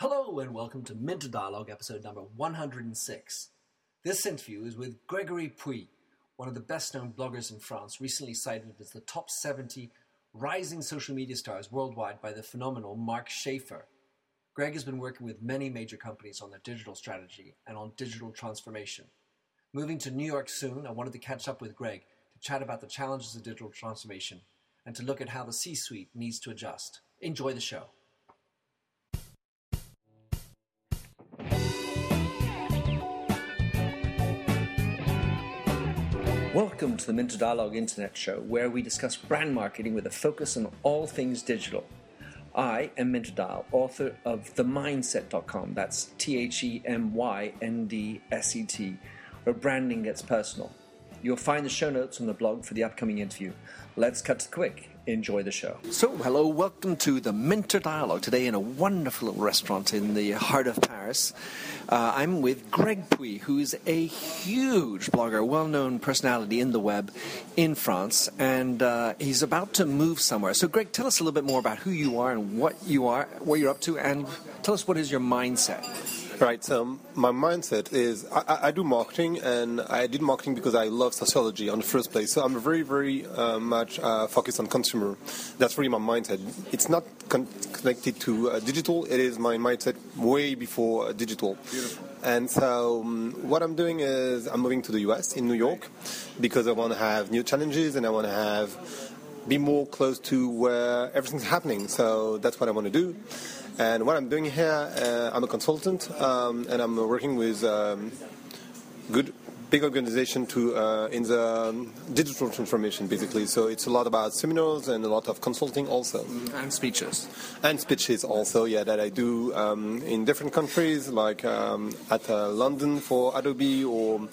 Hello and welcome to Minter Dialogue episode number 106. This interview is with Gregory Pouy, one of the best known bloggers in France, recently cited as the top 70 rising social media stars worldwide by the phenomenal Mark Schaefer. Greg has been working with many major companies on their digital strategy and on digital transformation. Moving to New York soon, I wanted to catch up with Greg to chat about the challenges of digital transformation and to look at how the C suite needs to adjust. Enjoy the show. Welcome to the Minter Dialogue Internet Show, where we discuss brand marketing with a focus on all things digital. I am Minter Dial, author of TheMyndset.com. That's T H E M Y N D S E T, where branding gets personal. You'll find the show notes on the blog for the upcoming interview. Let's cut to the quick. Enjoy the show. So, hello, welcome to the Minter Dialogue. Today, in a wonderful little restaurant in the heart of Paris, uh, I'm with Greg Pouy, who is a huge blogger, well known personality in the web in France, and uh, he's about to move somewhere. So, Greg, tell us a little bit more about who you are and what you are, what you're up to, and tell us what is your mindset. Right. So my mindset is I, I, do marketing, and I did marketing because I love sociology on the first place. So I'm very, very uh, much uh, focused on consumer. That's really my mindset. It's not con- connected to uh, digital. It is my mindset way before uh, digital. Beautiful. And so um, what I'm doing is I'm moving to the U.S. in New York because I want to have new challenges and I want to have be more close to where everything's happening. So that's what I want to do. And what I'm doing here, uh, I'm a consultant, um, and I'm working with um, good big organization to uh, in the um, digital transformation basically so it's a lot about seminars and a lot of consulting also and speeches and speeches also yeah that i do um, in different countries like um, at uh, london for adobe or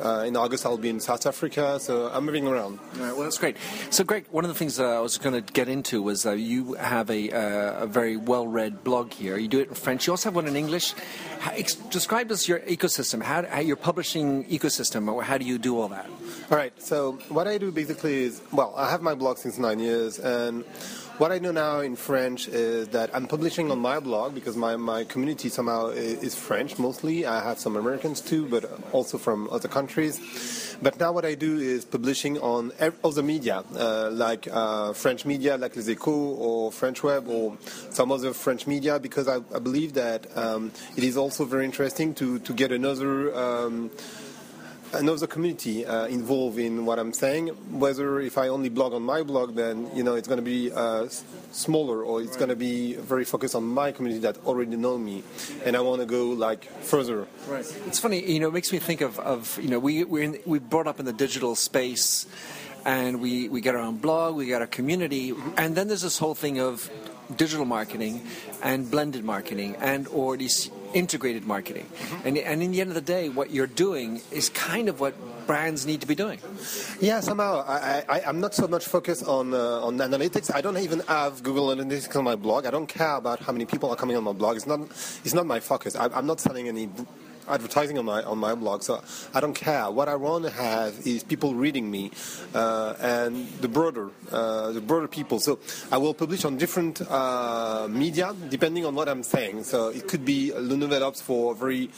uh, in August, I'll be in South Africa, so I'm moving around. All right, well, that's great. So, Greg, one of the things that I was going to get into was uh, you have a, uh, a very well read blog here. You do it in French, you also have one in English. How, ex- describe us your ecosystem, how, how your publishing ecosystem, or how do you do all that? All right, so what I do basically is well, I have my blog since nine years, and what I know now in French is that I'm publishing on my blog because my, my community somehow is French mostly. I have some Americans too, but also from other countries. But now what I do is publishing on other media, uh, like uh, French media, like Les Echos or French Web or some other French media, because I, I believe that um, it is also very interesting to, to get another. Um, another community uh, involved in what I'm saying. Whether if I only blog on my blog, then you know it's going to be uh, smaller, or it's right. going to be very focused on my community that already know me, and I want to go like further. Right. It's funny, you know, it makes me think of, of you know, we we're in, we brought up in the digital space. And we, we get our own blog, we got our community, and then there's this whole thing of digital marketing and blended marketing and or these integrated marketing. Mm-hmm. And, and in the end of the day, what you're doing is kind of what brands need to be doing. Yeah, somehow I, I, am not so much focused on uh, on analytics. I don't even have Google Analytics on my blog. I don't care about how many people are coming on my blog. It's not it's not my focus. I, I'm not selling any advertising on my on my blog, so I don't care. What I want to have is people reading me uh, and the broader uh, the broader people. So I will publish on different uh, media depending on what I'm saying. So it could be Le Nouvel Obs for very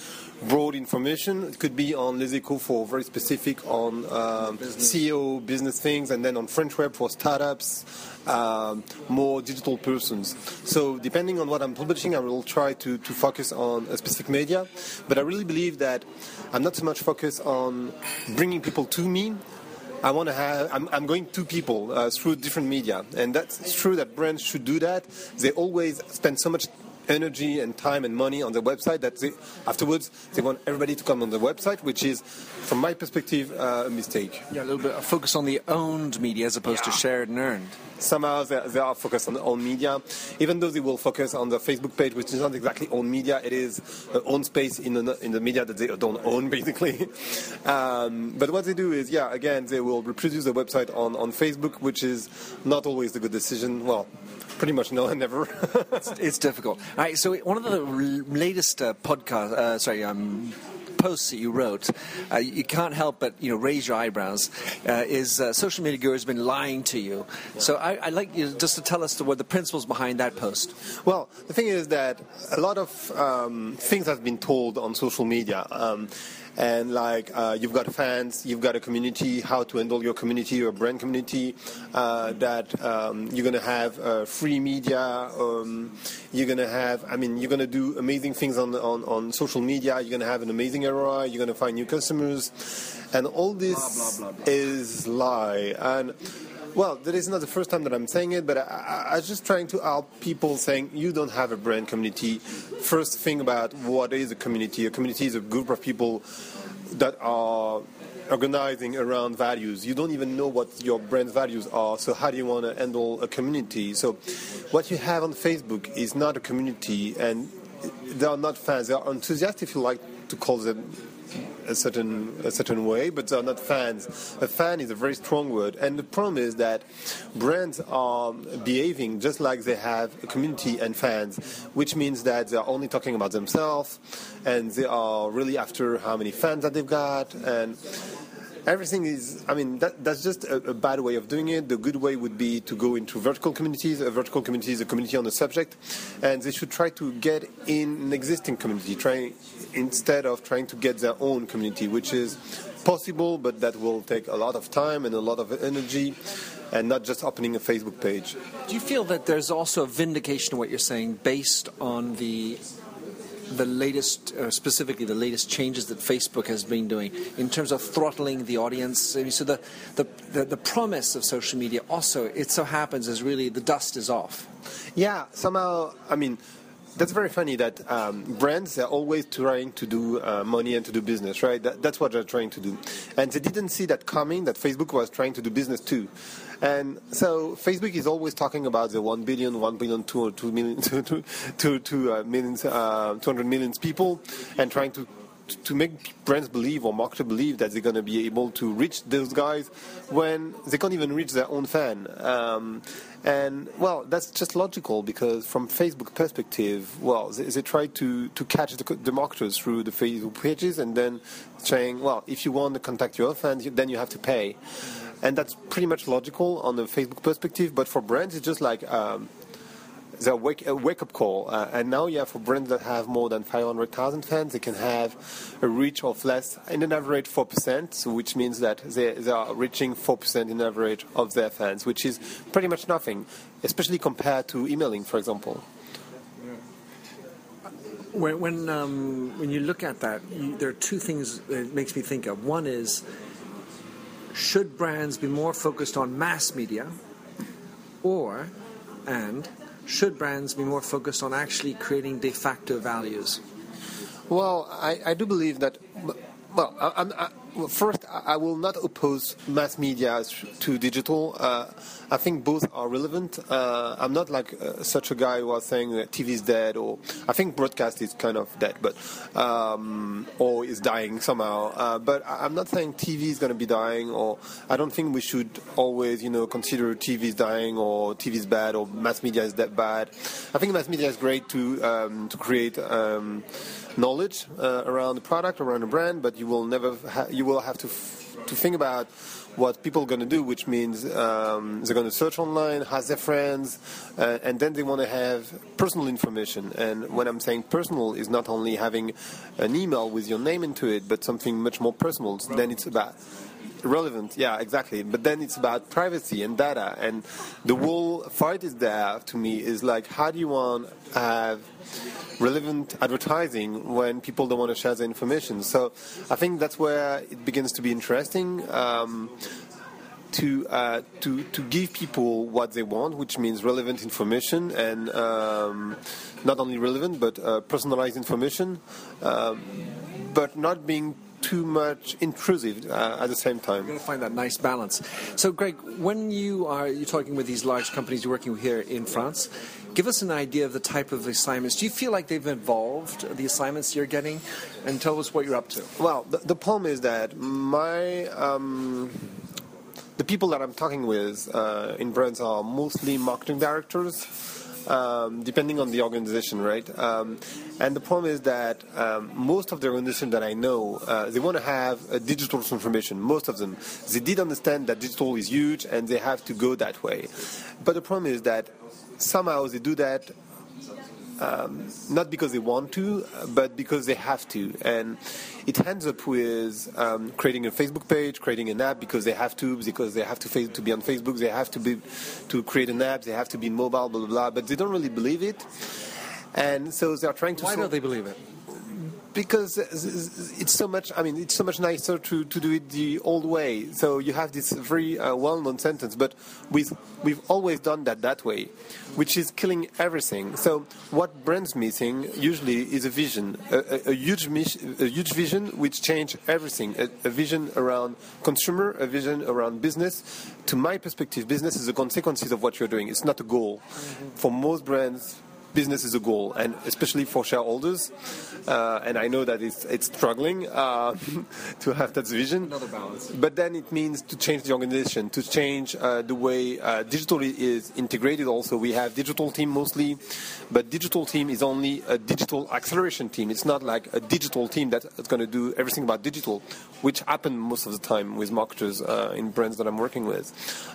broad information. It could be on Les Echos for very specific on um, business. CEO business things, and then on French Web for startups um, more digital persons. So depending on what I'm publishing, I will try to, to focus on a specific media. But I really believe that I'm not so much focused on bringing people to me. I want to have. I'm, I'm going to people uh, through different media, and that's true that brands should do that. They always spend so much energy and time and money on the website that they, afterwards they want everybody to come on the website, which is, from my perspective, uh, a mistake. Yeah, a little bit of focus on the owned media as opposed yeah. to shared and earned. Somehow they, they, are focused on own media, even though they will focus on the Facebook page, which is not exactly own media. It is uh, own space in the, in the media that they don't own, basically. Um, but what they do is, yeah, again, they will reproduce the website on, on Facebook, which is not always the good decision. Well, pretty much no, never. it's, it's, difficult. All right, so one of the latest uh, podcast, uh, sorry, um, posts that you wrote, uh, you can't help but you know raise your eyebrows. Uh, is uh, social media guru has been lying to you? So I, would like you just to tell us the, what the principles behind that post. Well, the thing is that a lot of um, things have been told on social media. Um, and like uh, you've got fans, you've got a community, how to handle your community, your brand community, uh, that um, you're going to have uh, free media, um, you're going to have, I mean, you're going to do amazing things on, on, on social media, you're going to have an amazing ROI, you're going to find new customers, and all this blah, blah, blah, is lie. And well, that is not the first time that I'm saying it, but I, I, was just trying to help people saying you don't have a brand community. First, think about what is a community. A community is a group of people that are organizing around values. You don't even know what your brand values are, so how do you want to handle a community? So, what you have on Facebook is not a community, and they are not fans. They are enthusiasts, if you like to call them a certain a certain way, but they're not fans. A fan is a very strong word, and the problem is that brands are behaving just like they have a community and fans, which means that they're only talking about themselves, and they are really after how many fans that they've got, and everything is i mean that, that's just a, a, bad way of doing it the good way would be to go into vertical communities a vertical community is a community on the subject and they should try to get in an existing community try instead of trying to get their own community which is possible but that will take a lot of time and a lot of energy and not just opening a Facebook page. Do you feel that there's also a vindication of what you're saying based on the the latest, uh, specifically the latest changes that Facebook has been doing in terms of throttling the audience. I mean, so the, the, the, the, promise of social media also, it so happens, is really the dust is off. Yeah, somehow, I mean, that's very funny that um, brands are always trying to do uh, money and to do business, right? That, that's what they're trying to do. And they didn't see that coming, that Facebook was trying to do business too. And so Facebook is always talking about the 1 billion, 1 billion, 2, 2 million, 2, 2, 2, 2 uh, millions, uh, 200 millions people and trying to to make brands believe or marketers believe that they're going to be able to reach those guys when they can't even reach their own fan. Um, and well, that's just logical because from Facebook perspective, well, they, they try to, to catch the, the, marketers through the Facebook pages and then saying, well, if you want to contact your fans, then you have to pay. And that's pretty much logical on the Facebook perspective, but for brands, it's just like um, the wake, a wake up call. Uh, and now, yeah, for brands that have more than 500,000 fans, they can have a reach of less, in an average, 4%, which means that they, they are reaching 4% in average of their fans, which is pretty much nothing, especially compared to emailing, for example. When when, um, when you look at that, you, there are two things it makes me think of. One is, should brands be more focused on mass media, or and should brands be more focused on actually creating de facto values? Well, I, I do believe that. Well, I, I, well, first, I will not oppose mass media to digital. Uh, I think both are relevant. Uh, I'm not like uh, such a guy who saying that TV is dead, or I think broadcast is kind of dead, but um, or is dying somehow. Uh, but I'm not saying TV is going to be dying, or I don't think we should always, you know, consider TV is dying or TV is bad or mass media is that bad. I think mass media is great to um, to create. Um, knowledge uh, around the product, around the brand, but you will never ha- you will have to f- to think about what people are going to do, which means um, they're going to search online, ask their friends, uh, and then they want to have personal information. And when I'm saying personal, is not only having an email with your name into it, but something much more personal. So then it's about relevant, yeah, exactly. But then it's about privacy and data, and the whole fight is there to me is like, how do you want to have relevant advertising when people don't want to share the information? So I think that's where it begins to be interesting. Um, to uh, to to give people what they want, which means relevant information and um, not only relevant but uh, personalized information, uh, but not being too much intrusive uh, at the same time. You're going to find that nice balance. So, Greg, when you are you're talking with these large companies you're working with here in France, give us an idea of the type of assignments. Do you feel like they've evolved the assignments you're getting, and tell us what you're up to? Well, the, the problem is that my um, the people that I'm talking with uh, in brands are mostly marketing directors um, depending on the organization, right? Um, and the problem is that um, most of the organizations that I know, uh, they want to have a digital transformation. Most of them, they did understand that digital is huge and they have to go that way. But the problem is that somehow they do that um, not because they want to, but because they have to. And it ends up with um, creating a Facebook page, creating an app because they have to, because they have to face, to be on Facebook, they have to be to create an app, they have to be mobile, blah blah blah. But they don't really believe it, and so they are trying to. Why solve- don't they believe it? Because it's so much i mean it's so much nicer to, to do it the old way. So you have this very uh, well-known sentence but we've, we've always done that that way which is killing everything. So what brands missing usually is a vision a, a, a huge a huge vision which change everything. A, a vision around consumer a vision around business. To my perspective business is the consequences of what you're doing. It's not a goal. For most brands business is a goal, and especially for shareholders. Uh, and I know that it's, it's struggling uh, to have that vision. Another balance. But then it means to change the organization, to change uh, the way uh, digital is integrated. Also, we have digital team mostly, but digital team is only a digital acceleration team. It's not like a digital team that's going to do everything about digital, which happen most of the time with marketers uh, in brands that I'm working with.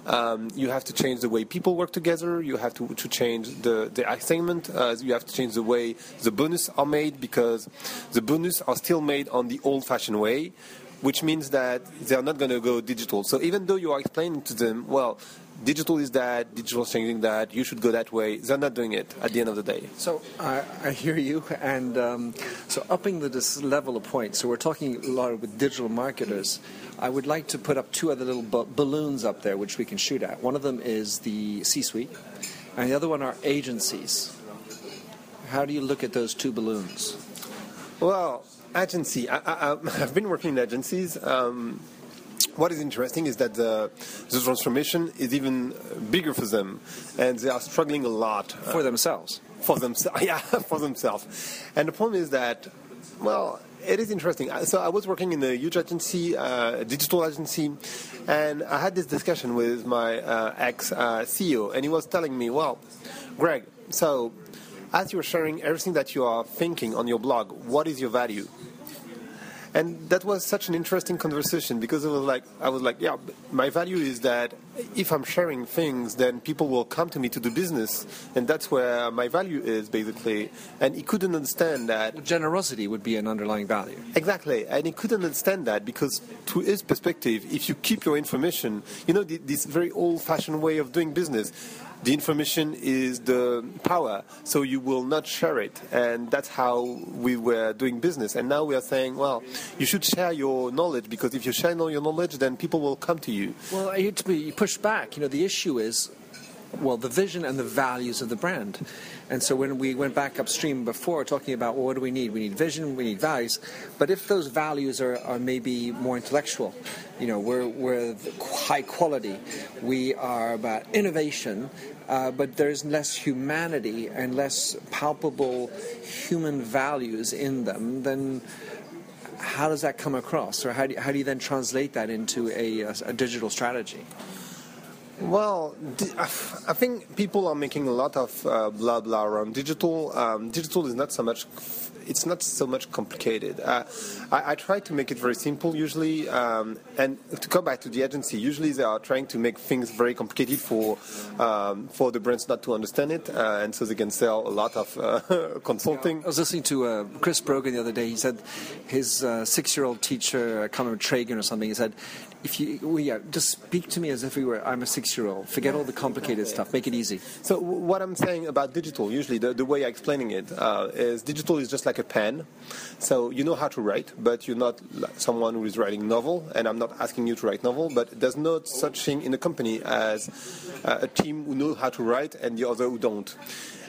Um, you have to change the way people work together. You have to, to change the, the assignment. You have to change the way the bonus are made because the bonus are still made on the old-fashioned way, which means that they are not going to go digital. So even though you are explaining to them, well, digital is that, digital is changing that, you should go that way, they're not doing it at the end of the day. So I, I hear you, and um, so upping the level of points. So we're talking a lot with digital marketers. I would like to put up two other little ba- balloons up there, which we can shoot at. One of them is the C-suite, and the other one are agencies. How do you look at those two balloons? Well, agency. I, I, I've been working in agencies. Um, what is interesting is that the, the transformation is even bigger for them, and they are struggling a lot uh, For themselves. for themselves. Yeah, for themselves. And the problem is that, well, it is interesting. So I was working in a huge agency, uh, digital agency, and I had this discussion with my uh, ex uh, CEO, and he was telling me, "Well, Greg, so as you're sharing everything that you are thinking on your blog, what is your value?" And that was such an interesting conversation because it was like I was like, yeah, my value is that if I'm sharing things, then people will come to me to do business, and that's where my value is basically. And he couldn't understand that Generosity would be an underlying value. Exactly, and he couldn't understand that because, to his perspective, if you keep your information, you know, this very old-fashioned way of doing business, the information is the power, so you will not share it, and that's how we were doing business. And now we are saying, well, you should share your knowledge because if you share all your knowledge, then people will come to you. Well, be pushed back. You know, the issue is, well, the vision and the values of the brand. And so when we went back upstream before, talking about, well, what do we need? We need vision, we need values. But if those values are, are maybe more intellectual, you know, we're, we're high quality, we are about innovation, uh, but there's less humanity and less palpable human values in them, then how does that come across? Or how do you, how do you then translate that into a, a, a digital strategy? Well, I think people are making a lot of uh, blah blah around digital. Um, digital is not so much. It's not so much complicated. Uh, I, I try to make it very simple usually, um, and to come back to the agency, usually they are trying to make things very complicated for um, for the brands not to understand it, uh, and so they can sell a lot of uh, consulting. I was listening to uh, Chris Brogan the other day. He said his uh, six-year-old teacher, I can't remember Tragan or something. He said, "If you, well, yeah, just speak to me as if we were I'm a six-year-old. Forget all the complicated stuff. Make it easy." So what I'm saying about digital, usually the, the way I'm explaining it uh, is digital is just like a pen. So you know how to write, but you're not someone who is writing novel. And I'm not asking you to write novel, but there's no such thing in a company as uh, a team who know how to write and the other who don't.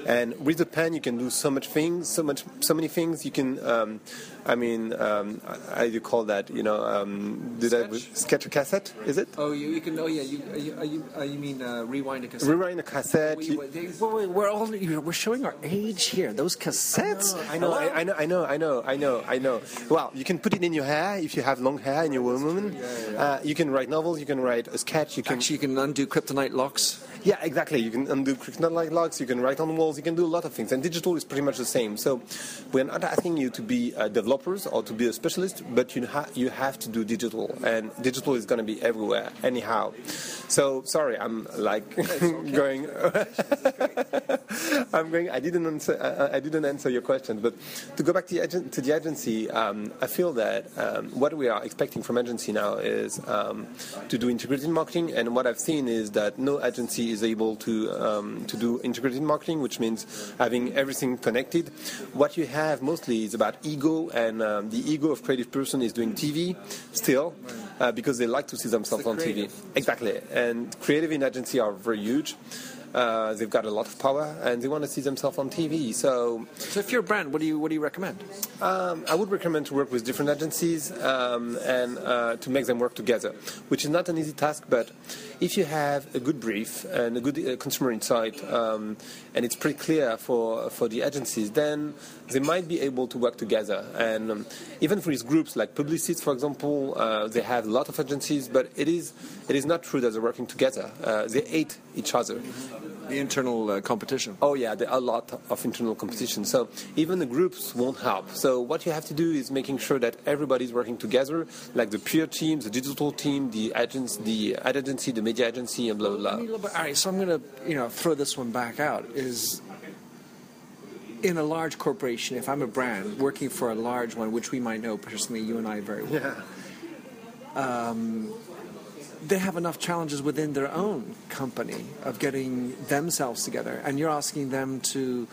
And with the pen, you can do so much things, so much, so many things. You can, um, I mean, um, how do you call that? You know, um, do that with sketch a cassette? Is it? Oh, you, you can. Oh, yeah. You you you, uh, you mean uh, rewind a cassette? Rewind a cassette. We, you- we- we- we're all we're showing our age here. Those cassettes. I know, I, I know, I know, I know, I know, I know. Well, you can put it in your hair if you have long hair and you're a woman. Uh, you can write novels, you can write a sketch, you can. Actually, you can undo kryptonite locks. Yeah, exactly. You can undo not like logs, you can write on walls, you can do a lot of things. And digital is pretty much the same. So we're not asking you to be uh, developers or to be a specialist, but you, ha- you have to do digital. And digital is going to be everywhere, anyhow. So sorry, I'm like going. I'm going. I didn't answer. I, I, didn't answer your question, but to go back to the, agen- to the agency, um, I feel that um, what we are expecting from agency now is um, to do integrated marketing, and what I've seen is that no agency is able to um, to do integrated marketing, which means having everything connected. What you have mostly is about ego, and um, the ego of creative person is doing TV still uh, because they like to see themselves on TV. Exactly, and creative in agency are very huge. Uh, they've got a lot of power and they want to see themselves on TV. So, so if you're a brand, what do you what do you recommend? Um, I would recommend to work with different agencies um, and uh, to make them work together, which is not an easy task. But if you have a good brief and a good uh, consumer insight, um, and it's pretty clear for for the agencies, then they might be able to work together. And um, even for these groups like Publicis, for example, uh, they have a lot of agencies, but it is it is not true that they're working together. Uh, they hate each other the internal uh, competition. Oh yeah, there are a lot of internal competition. So even the groups won't help. So what you have to do is making sure that everybody's working together, like the peer team, the digital team, the agents, the ad agency, the media agency, and blah blah blah. All right, so I'm going to you know throw this one back out. Is in a large corporation, if I'm a brand working for a large one, which we might know personally, you and I very well. Yeah. Um, they have enough challenges within their own company of getting themselves together, and you're asking them to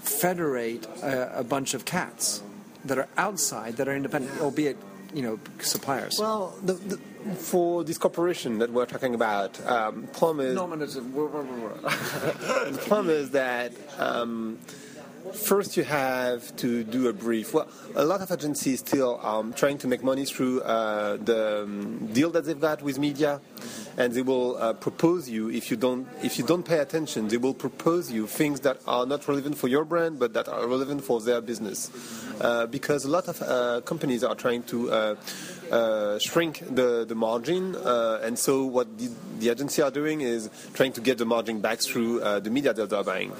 federate a, a bunch of cats that are outside, that are independent, albeit you know suppliers. Well, the, the, for this corporation that we're talking about, um, Plum is. No, the problem is that. Um, First, you have to do a brief. Well, a lot of agencies still um, trying to make money through uh, the um, deal that they've got with media, and they will uh, propose you if you don't if you don't pay attention. They will propose you things that are not relevant for your brand, but that are relevant for their business, uh, because a lot of uh, companies are trying to. Uh, uh, shrink the, the margin, and so what the, the, agency are doing is trying to get the margin back through the media that they're buying.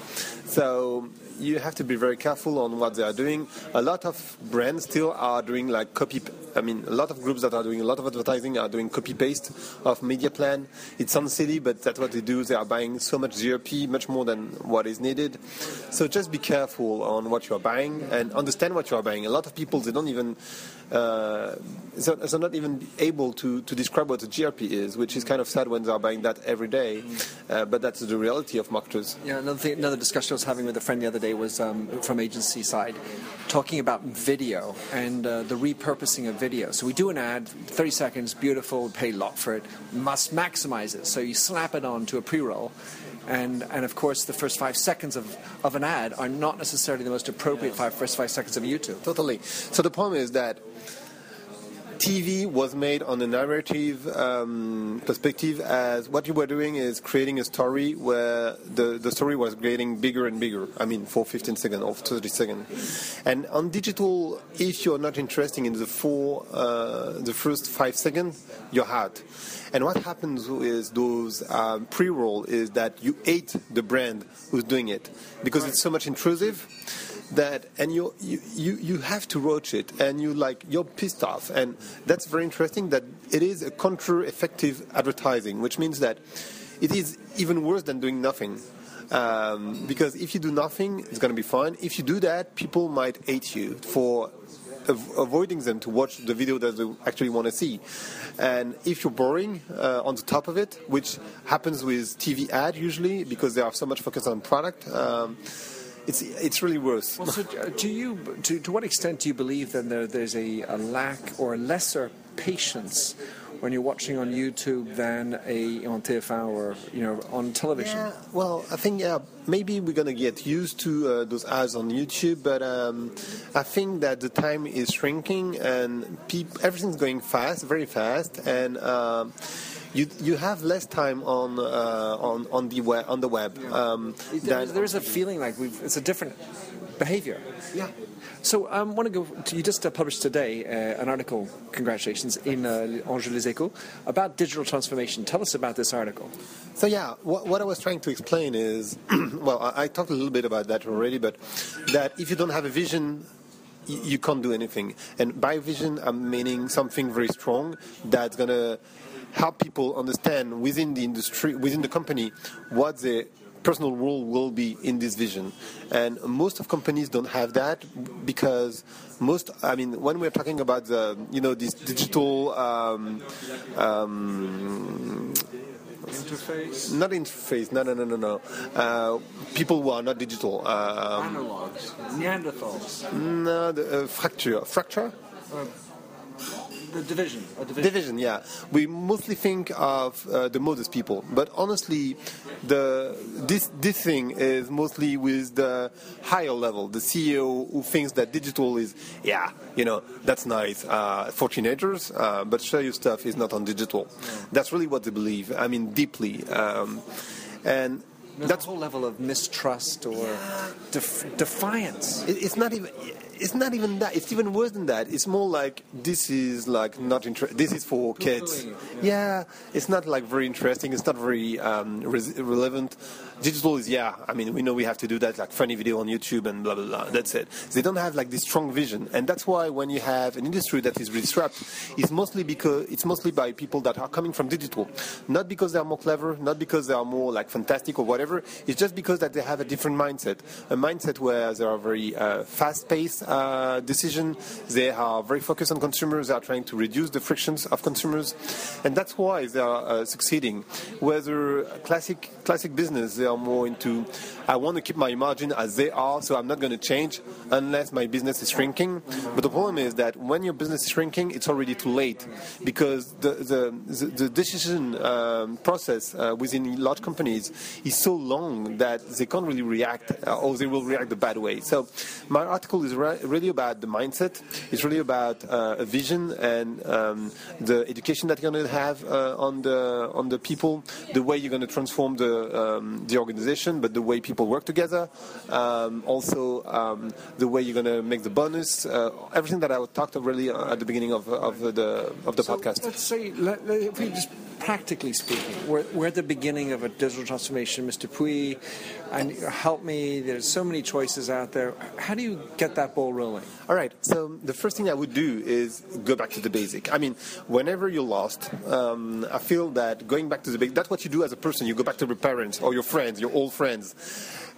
So you have to be very careful on what they are doing. A lot of brands still are doing like copy. I mean, a lot of groups that are doing a lot of advertising are doing copy paste of media plan. It sounds silly, but that's what they do. They are buying so much GRP, much more than what is needed. So just be careful on what you are buying and understand what you are buying. A lot of people they don't even uh, so, so not even able to, to describe what a GRP is, which is kind of sad when they are buying that every day. Uh, but that's the reality of marketers. Yeah, another, thing, another discussion I was having with a friend the other day was um, from agency side, talking about video and uh, the repurposing of video. So we do an ad, 30 seconds, beautiful, pay a lot for it, must maximize it. So you slap it on to a pre-roll and and of course the first five seconds of, of an ad are not necessarily the most appropriate five first five seconds of YouTube. Totally. So the problem is that TV was made on a narrative um, perspective as what you were doing is creating a story where the, the story was getting bigger and bigger. I mean, for 15 seconds or 30 seconds. And on digital, if you're not interested in the four, uh, the first five seconds, you're out. And what happens is those um, pre-roll is that you hate the brand who's doing it because it's so much intrusive that and you you you have to watch it and you like you're pissed off. And that's very interesting that it is a counter effective advertising which means that it is even worse than doing nothing. Um, because if you do nothing it's going to be fine. If you do that people might hate you for avoiding them to watch the video that they actually want to see. And if you're boring uh, on the top of it which happens with tv ad usually because they are so much focused on product um, it's it's really worse. Well, so uh, do you to, to what extent do you believe that there, there's a, a lack or a lesser patience when you're watching on YouTube than a on TF1 or you know on television? Yeah, well, I think yeah, maybe we're gonna get used to uh, those ads on YouTube, but um, I think that the time is shrinking and peop- everything's going fast, very fast, and. Um, you you have less time on uh, on on the web on the web. Um, there's, there's a feeling like we've it's a different behavior. Yeah. So I um, want to go. To, you just uh, published today uh, an article. Congratulations in uh, Angers Les Echos about digital transformation. Tell us about this article. So yeah, what, what I was trying to explain is, well, I, I, talked a little bit about that already, but that if you don't have a vision. You, you can't do anything. And by vision, I'm meaning something very strong that's going to help people understand within the industry, within the company, what the personal role will be in this vision. And most of companies don't have that because most, I mean, when we're talking about the, you know, this digital. Um, um, interface? Not interface. No, no, no, no, no. Uh, people who are not digital. Um, Analogs. Neanderthals. No, the, uh, fracture. Fracture. Uh, the division, division. Division, yeah. We mostly think of uh, the modest people, but honestly, the this this thing is mostly with the higher level, the CEO who thinks that digital is, yeah, you know, that's nice uh, for teenagers, uh, but show you stuff is not on digital. That's really what they believe. I mean, deeply, um, and There's that's a whole level of mistrust or def- defiance. It's not even it's not even that. It's even worse than that. It's more like this is like not inter- This is for kids. Yeah, it's not like very interesting. It's not very um, re- relevant. Digital is yeah. I mean, we know we have to do that like funny video on YouTube and blah blah blah. That's it. They don't have like this strong vision, and that's why when you have an industry that is disrupted, it's mostly because it's mostly by people that are coming from digital, not because they are more clever, not because they are more like fantastic or whatever. It's just because that they have a different mindset, a mindset where they are very uh, fast-paced uh, decision. They are very focused on consumers. They are trying to reduce the frictions of consumers, and that's why they are uh, succeeding. Whether classic classic business, they are more into I want to keep my margin as they are, so I'm not going to change unless my business is shrinking. But the problem is that when your business is shrinking, it's already too late because the the, the, decision um, process uh, within large companies is so long that they can't really react, uh, or they will react the bad way. So my article is re- really about the mindset. It's really about uh, a vision and um, the education that you're going to have uh, on the on the people, the way you're going to transform the um, the organization, but the way people work together. Um, also, um, the way you're going to make the bonus, uh, everything that I talked really at the beginning of, of the of the so podcast. Let's say, let, if we just practically speaking, we're, we're, at the beginning of a digital transformation, Mr. Pouy, and help me. There's so many choices out there. How do you get that ball rolling? All right. So the first thing I would do is go back to the basic. I mean, whenever you're lost, um, I feel that going back to the basic, that's what you do as a person. You go back to your parents or your friends, your old friends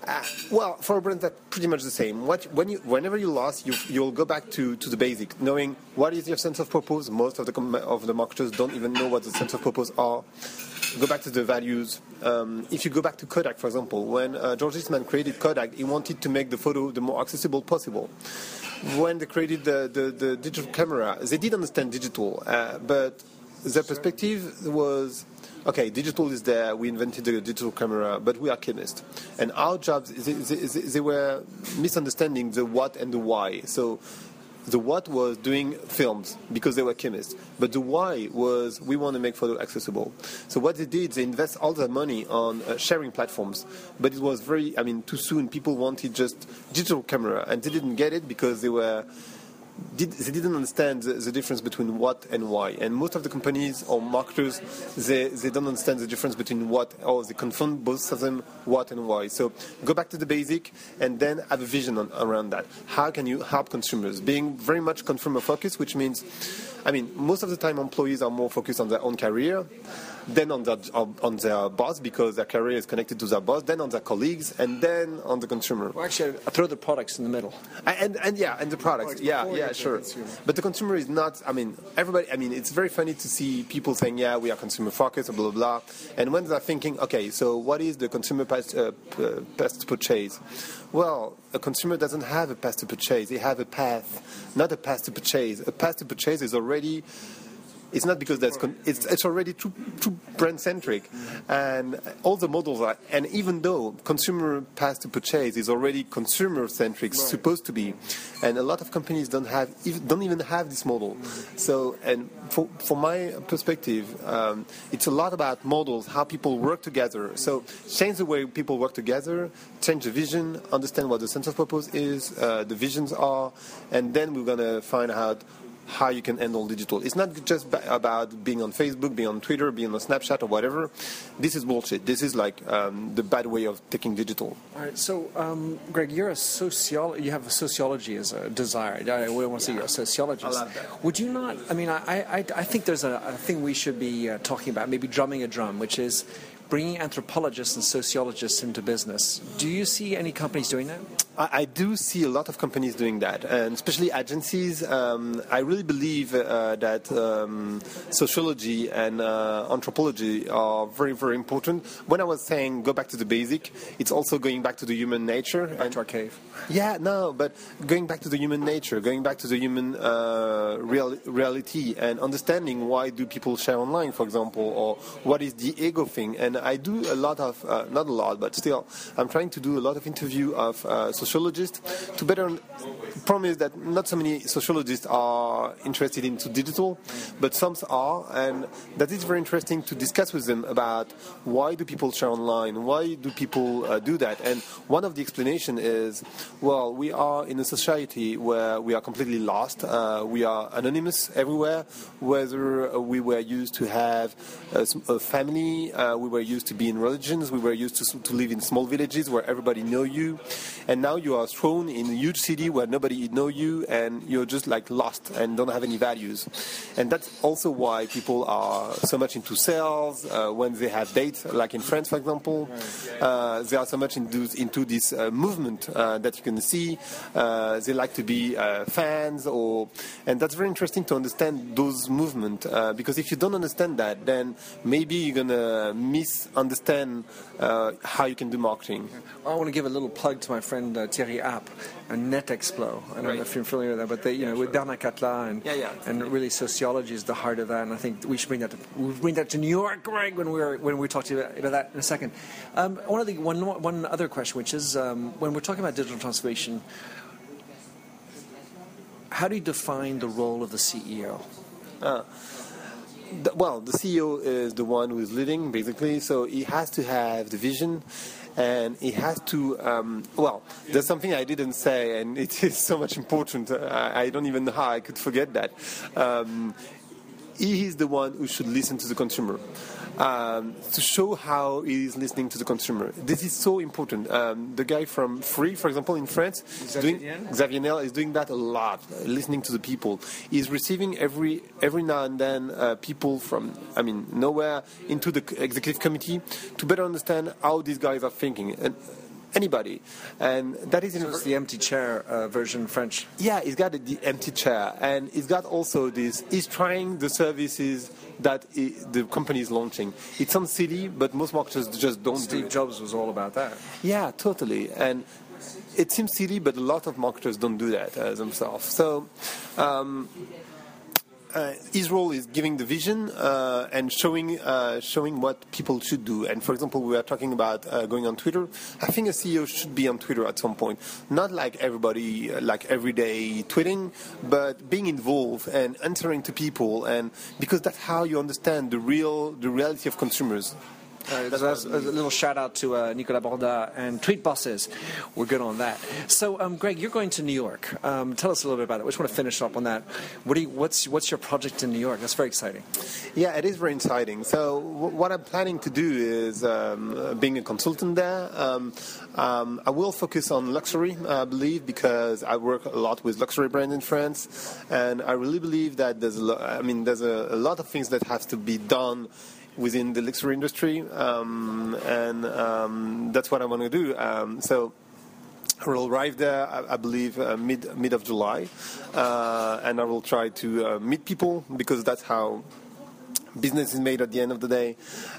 uh, well, for a brand, that's pretty much the same. What, when you, whenever you lost, you, you'll go back to, to the basic, knowing what is your sense of purpose. Most of the of the marketers don't even know what the sense of purpose are. Go back to the values. Um, if you go back to Kodak, for example, when uh, George Eastman created Kodak, he wanted to make the photo the more accessible possible. When they created the, the, the digital camera, they did understand digital, uh, but their perspective was okay, digital is there. We invented the digital camera, but we are chemists, and our jobs they, they, they were misunderstanding the what and the why. So the what was doing films because they were chemists, but the why was we want to make photo accessible. So what they did, they invest all their money on uh, sharing platforms, but it was very, I mean, too soon. People wanted just digital camera, and they didn't get it because they were did, they didn't understand the, the, difference between what and why. And most of the companies or marketers, they, they don't understand the difference between what, or they confund both of them, what and why. So go back to the basic and then have a vision on, around that. How can you help consumers? Being very much consumer focused, which means, I mean, most of the time employees are more focused on their own career then on their, on their boss because their career is connected to their boss, then on their colleagues, and then on the consumer. Well, actually, I throw the products in the middle. And, and yeah, and the products. yeah, yeah, sure. But the consumer is not, I mean, everybody, I mean, it's very funny to see people saying, yeah, we are consumer focused, blah, blah, blah. And when they're thinking, okay, so what is the consumer past, uh, past purchase? Well, a consumer doesn't have a path to purchase. They have a path, not a path to purchase. A path to purchase is already it's not because that's con- it's it's already too too brand centric, and all the models are. And even though consumer path to purchase is already consumer centric, right. supposed to be, and a lot of companies don't have don't even have this model. So, and for from my perspective, um, it's a lot about models, how people work together. So, change the way people work together, change the vision, understand what the sense of purpose is, uh, the visions are, and then we're gonna find out how you can handle digital. It's not just about being on Facebook, being on Twitter, being on Snapchat or whatever. This is bullshit. This is like um, the bad way of taking digital. All right. So, um, Greg, you're a sociolo- You have a sociology as a desire. I want to say you're a sociologist. I love that. Would you not? I mean, I, I, I think there's a, a thing we should be uh, talking about, maybe drumming a drum, which is bringing anthropologists and sociologists into business. Do you see any companies doing that? I, I do see a lot of companies doing that, and especially agencies. Um, I really believe uh, that um, sociology and uh, anthropology are very, very important. When I was saying go back to the basic, it's also going back to the human nature. Back and, to our cave. Yeah, no, but going back to the human nature, going back to the human uh, real, reality, and understanding why do people share online, for example, or what is the ego thing. And I do a lot of, uh, not a lot, but still, I'm trying to do a lot of interview of uh, sociologists to better promise that not so many sociologists are interested into digital, but some are, and that is very interesting to discuss with them about why do people share online, why do people uh, do that, and one of the explanation is, well, we are in a society where we are completely lost, uh, we are anonymous everywhere, whether we were used to have a, a family, uh, we were used to be in religions, we were used to, to live in small villages where everybody know you, and now you are thrown in a huge city where nobody know you and you're just like lost and don't have any values. And that's also why people are so much into sales uh, when they have dates, like in France, for example. Uh, they are so much into, into this uh, movement uh, that you can see. Uh, they like to be uh, fans, or and that's very interesting to understand those movements because if you don't understand that, then maybe you're gonna misunderstand how you can do marketing. I want to give a little plug to my friend Thierry Happe and NetExplo. I don't right. know if you're familiar with that, but they, you know, with Bernard Cathelat and yeah, yeah. and really sociology is the heart of that. And I think we should bring that to we'll bring that to New York, Greg, when we're when we talk to you about, about that in a second. Um, one of the one one other question, which is um, when we're talking about digital transformation, how do you define the role of the CEO? Uh, well, the CEO is the one who is leading, basically. So he has to have the vision and it has to. Um, well, there's something I didn't say, and it is so much important. I, I don't even know how I could forget that. Um, he is the one who should listen to the consumer um, to show how he is listening to the consumer. This is so important. Um, the guy from Free, for example, in France, doing, Xavier Niel is doing that a lot, listening to the people. He's receiving every every now and then uh, people from, I mean, nowhere into the executive committee to better understand how these guys are thinking. And, anybody, and that is in so the empty chair uh, version French. Yeah, he's got the empty chair, and he's got also this. He's trying the services that the company is launching. It sounds silly, but most marketers just don't. Steve do Jobs was all about that. Yeah, totally, and it seems silly, but a lot of marketers don't do that uh, themselves. So. Um, uh, role is giving the vision uh, and showing uh, showing what people should do. And for example, we are talking about uh, going on Twitter. I think a CEO should be on Twitter at some point, not like everybody uh, like everyday tweeting, but being involved and answering to people, and because that's how you understand the real the reality of consumers. Uh, that's a little shout out to uh, Nicolas Bordas and Tweet Bosses. We're good on that. So, um, Greg, you're going to New York. Um, tell us a little bit about it. We just want to finish up on that. What you, what's what's your project in New York? That's very exciting. Yeah, it is very exciting. So, w- what I'm planning to do is um, being a consultant there. Um, um, I will focus on luxury, I believe, because I work a lot with luxury brands in France, and I really believe that there's a lo- I mean, there's a, a lot of things that have to be done within the luxury industry, um, and um, that's what I want to do. Um, so. I will arrive there, I, believe, uh, mid mid of July, uh, and I will try to uh, meet people because that's how business is made at the end of the day,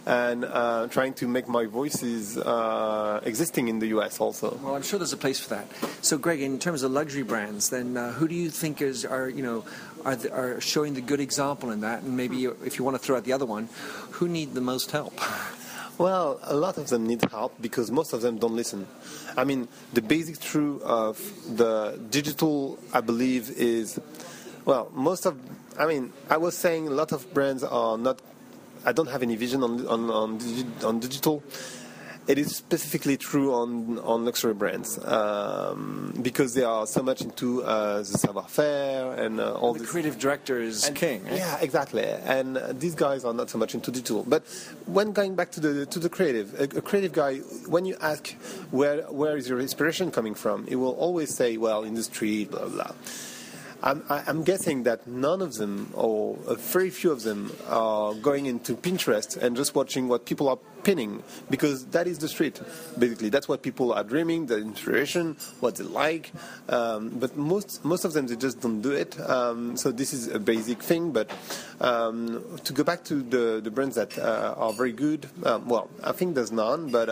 and uh, trying to make my voices uh, existing in the US also. Well, I'm sure there's a place for that. So, Greg, in terms of luxury brands, then uh, who do you think is are you know are, the, are showing the good example in that? And maybe if you want to throw out the other one, who need the most help? Well, a lot of them need help because most of them don't listen. I mean, the basic truth of the digital, I believe, is well, most of. I mean, I was saying a lot of brands are not. I don't have any vision on on on, on digital it is specifically true on on luxury brands um, because they are so much into uh, the savoir-faire and uh, all the creative director is And- king. eh? Yeah, exactly. And uh, these guys are not so much into digital. But when going back to the to the creative, a, a creative guy, when you ask where where is your inspiration coming from, he will always say, "Well, in the street, blah blah." I'm, I'm guessing that none of them, or very few of them, are going into Pinterest and just watching what people are pinning, because that is the street. Basically, that's what people are dreaming, the inspiration, what they like. Um, but most most of them, they just don't do it. Um, so this is a basic thing. But um, to go back to the the brands that uh, are very good, um, well, I think there's none, but.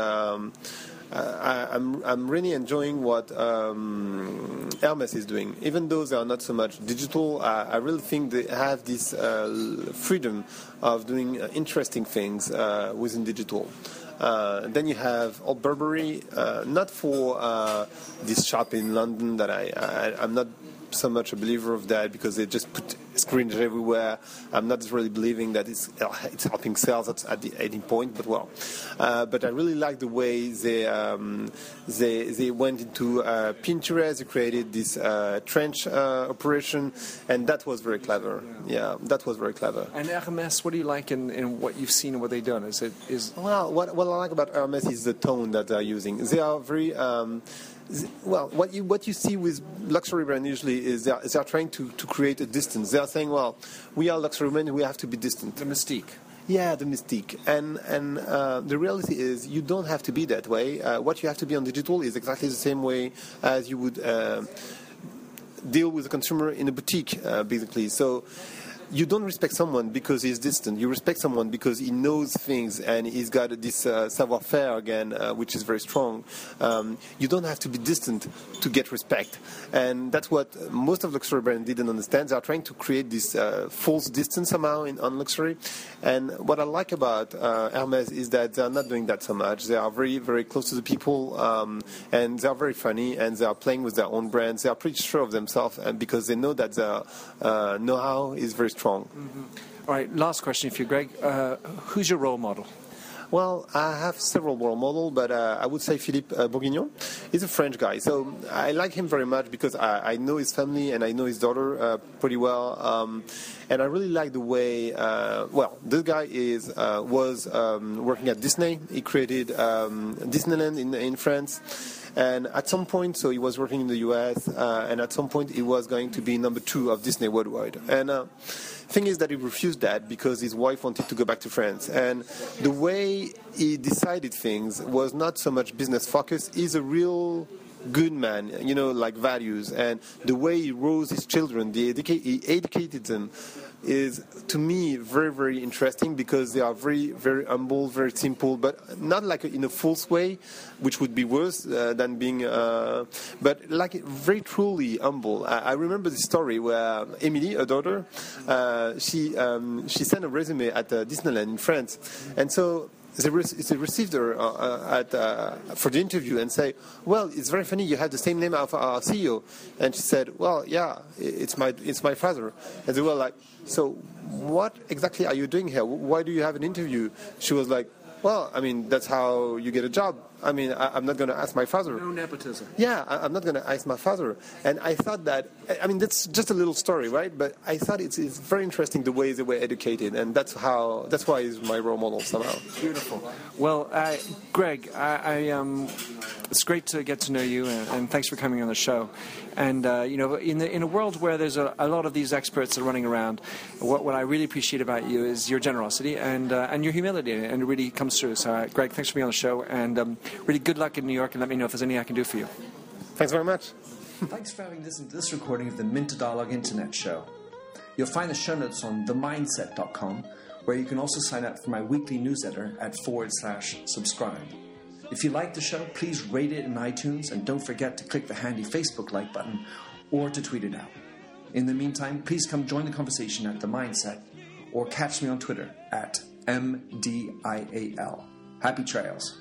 Uh, I'm I'm really enjoying what um, Hermes is doing. Even though they are not so much digital, I, really think they have this uh, freedom of doing uh, interesting things uh, within digital. Uh, then you have Old Burberry, not for this shop in London that I, I I'm not so much a believer of that because they just put screens everywhere. I'm not really believing that it's it's helping sales at, at the ending point, but well, uh, but I really like the way they um, they they went into uh, Pinterest. They created this uh, trench uh, operation, and that was very clever. Yeah, that was very clever. And Hermes, what do you like in, in what you've seen and what they've done? Is it is Well, what, what I like about Hermes is the tone that they're using. They are very um, well. What you what you see with luxury brand usually is they are, they are trying to, to create a distance. They are saying, well, we are luxury brand, we have to be distant. the mystique? Yeah, the mystique. And and uh, the reality is, you don't have to be that way. Uh, what you have to be on digital is exactly the same way as you would uh, deal with a consumer in a boutique, uh, basically. So. You don't respect someone because he's distant. You respect someone because he knows things and he's got this uh, savoir-faire again, uh, which is very strong. Um, you don't have to be distant to get respect, and that's what most of luxury brands didn't understand. They are trying to create this uh, false distance somehow in, on luxury. And what I like about uh, Hermes is that they are not doing that so much. They are very, very close to the people, um, and they are very funny, and they are playing with their own brands. They are pretty sure of themselves, and because they know that their uh, know-how is very strong. All right, last question for you, Greg. Uh, who's your role model? Well, I have several role models, but uh, I would say Philippe uh, Bourguignon. He's a French guy, so I like him very much because I, I know his family and I know his daughter uh, pretty well, um, and I really like the way. Uh, well, this guy is uh, was um, working at Disney. He created um, Disneyland in in France. And at some point, so he was working in the US, uh, and at some point he was going to be number two of Disney worldwide. And uh, thing is that he refused that because his wife wanted to go back to France. And the way he decided things was not so much business focus. He's a real good man, you know, like values. And the way he rose his children, the educa- he educated them, is to me very very interesting because they are very very humble very simple but not like in a false way which would be worse uh, than being uh, but like very truly humble I, I remember the story where Emily a daughter uh, she um, she sent a resume at uh, Disneyland in France and so they, re- they received her uh, uh, at, uh, for the interview and say, "Well, it's very funny. You have the same name of our CEO." And she said, "Well, yeah, it's my it's my father." And they were like, "So, what exactly are you doing here? Why do you have an interview?" She was like, "Well, I mean, that's how you get a job. I mean, I, I'm not going to ask my father." No nepotism. Yeah, I, I'm not going to ask my father. And I thought that, I- I mean, that's just a little story, right? But I thought it's, it's very interesting the way they were educated, and that's how, that's why he's my role model somehow. Beautiful. Well, uh, Greg, I, I um, it's great to get to know you, and, and thanks for coming on the show. And uh, you know, in the, in a world where there's a, a lot of these experts that are running around, what, what I really appreciate about you is your generosity and uh, and your humility, and it really comes through. So, uh, Greg, thanks for being on the show, and um, really good luck in New York. And let me know if there's anything I can do for you. Thanks very much. Thanks for having listened to this recording of the Minter Dialogue Internet Show. You'll find the show notes on themyndset.com, where you can also sign up for my weekly newsletter at forward slash subscribe. If you like the show, please rate it in iTunes and don't forget to click the handy Facebook like button or to tweet it out. In the meantime, please come join the conversation at The Myndset or catch me on Twitter at MDIAL. Happy trails.